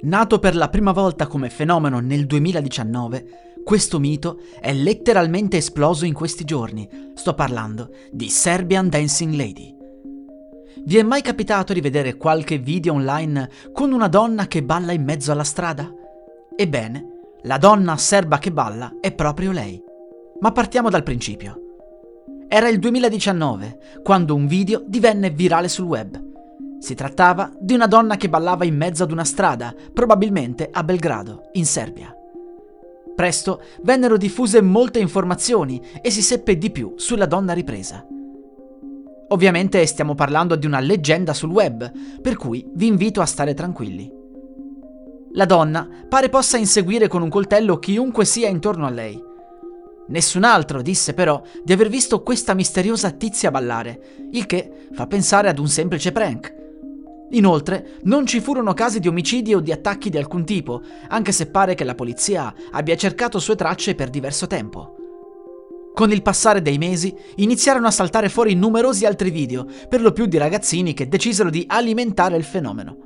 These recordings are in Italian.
Nato per la prima volta come fenomeno nel 2019, questo mito è letteralmente esploso in questi giorni. Sto parlando di Serbian Dancing Lady. Vi è mai capitato di vedere qualche video online con una donna che balla in mezzo alla strada? Ebbene, la donna serba che balla è proprio lei. Ma partiamo dal principio. Era il 2019, quando un video divenne virale sul web. Si trattava di una donna che ballava in mezzo ad una strada, probabilmente a Belgrado, in Serbia. Presto vennero diffuse molte informazioni e si seppe di più sulla donna ripresa. Ovviamente stiamo parlando di una leggenda sul web, per cui vi invito a stare tranquilli. La donna pare possa inseguire con un coltello chiunque sia intorno a lei. Nessun altro disse però di aver visto questa misteriosa tizia ballare, il che fa pensare ad un semplice prank. Inoltre, non ci furono casi di omicidi o di attacchi di alcun tipo, anche se pare che la polizia abbia cercato sue tracce per diverso tempo. Con il passare dei mesi iniziarono a saltare fuori numerosi altri video, per lo più di ragazzini che decisero di alimentare il fenomeno.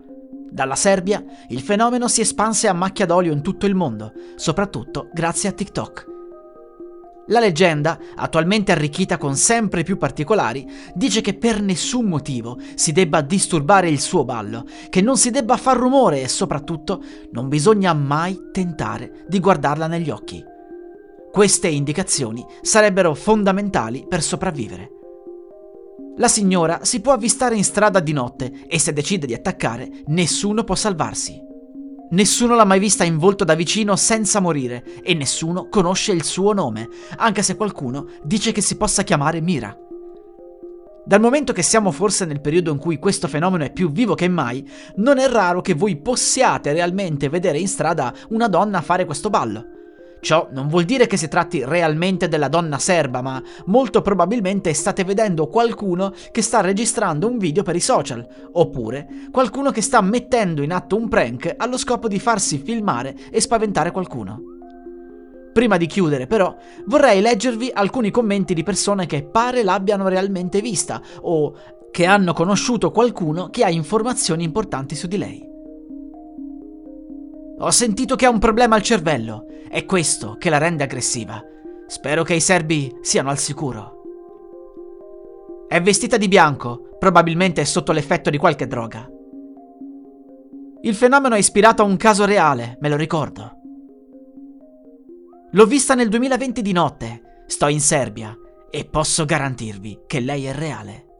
Dalla Serbia il fenomeno si espanse a macchia d'olio in tutto il mondo, soprattutto grazie a TikTok. La leggenda, attualmente arricchita con sempre più particolari, dice che per nessun motivo si debba disturbare il suo ballo, che non si debba far rumore e soprattutto non bisogna mai tentare di guardarla negli occhi. Queste indicazioni sarebbero fondamentali per sopravvivere. La signora si può avvistare in strada di notte e se decide di attaccare, nessuno può salvarsi. Nessuno l'ha mai vista in volto da vicino senza morire e nessuno conosce il suo nome, anche se qualcuno dice che si possa chiamare Mira. Dal momento che siamo forse nel periodo in cui questo fenomeno è più vivo che mai, non è raro che voi possiate realmente vedere in strada una donna fare questo ballo. Ciò non vuol dire che si tratti realmente della donna serba, ma molto probabilmente state vedendo qualcuno che sta registrando un video per i social, oppure qualcuno che sta mettendo in atto un prank allo scopo di farsi filmare e spaventare qualcuno. Prima di chiudere, però, vorrei leggervi alcuni commenti di persone che pare l'abbiano realmente vista o che hanno conosciuto qualcuno che ha informazioni importanti su di lei. Ho sentito che ha un problema al cervello. È questo che la rende aggressiva. Spero che i serbi siano al sicuro. È vestita di bianco, probabilmente è sotto l'effetto di qualche droga. Il fenomeno è ispirato a un caso reale, me lo ricordo. L'ho vista nel 2020 di notte, sto in Serbia e posso garantirvi che lei è reale.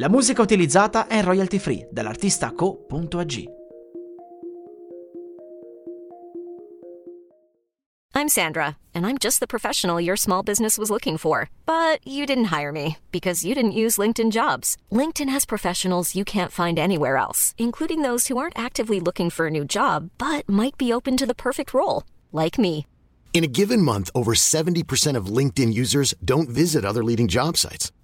La musica utilizzata è royalty free dall'artista co.ag. I'm Sandra, and I'm just the professional your small business was looking for. But you didn't hire me because you didn't use LinkedIn jobs. LinkedIn has professionals you can't find anywhere else, including those who aren't actively looking for a new job but might be open to the perfect role, like me. In a given month, over 70% of LinkedIn users don't visit other leading job sites.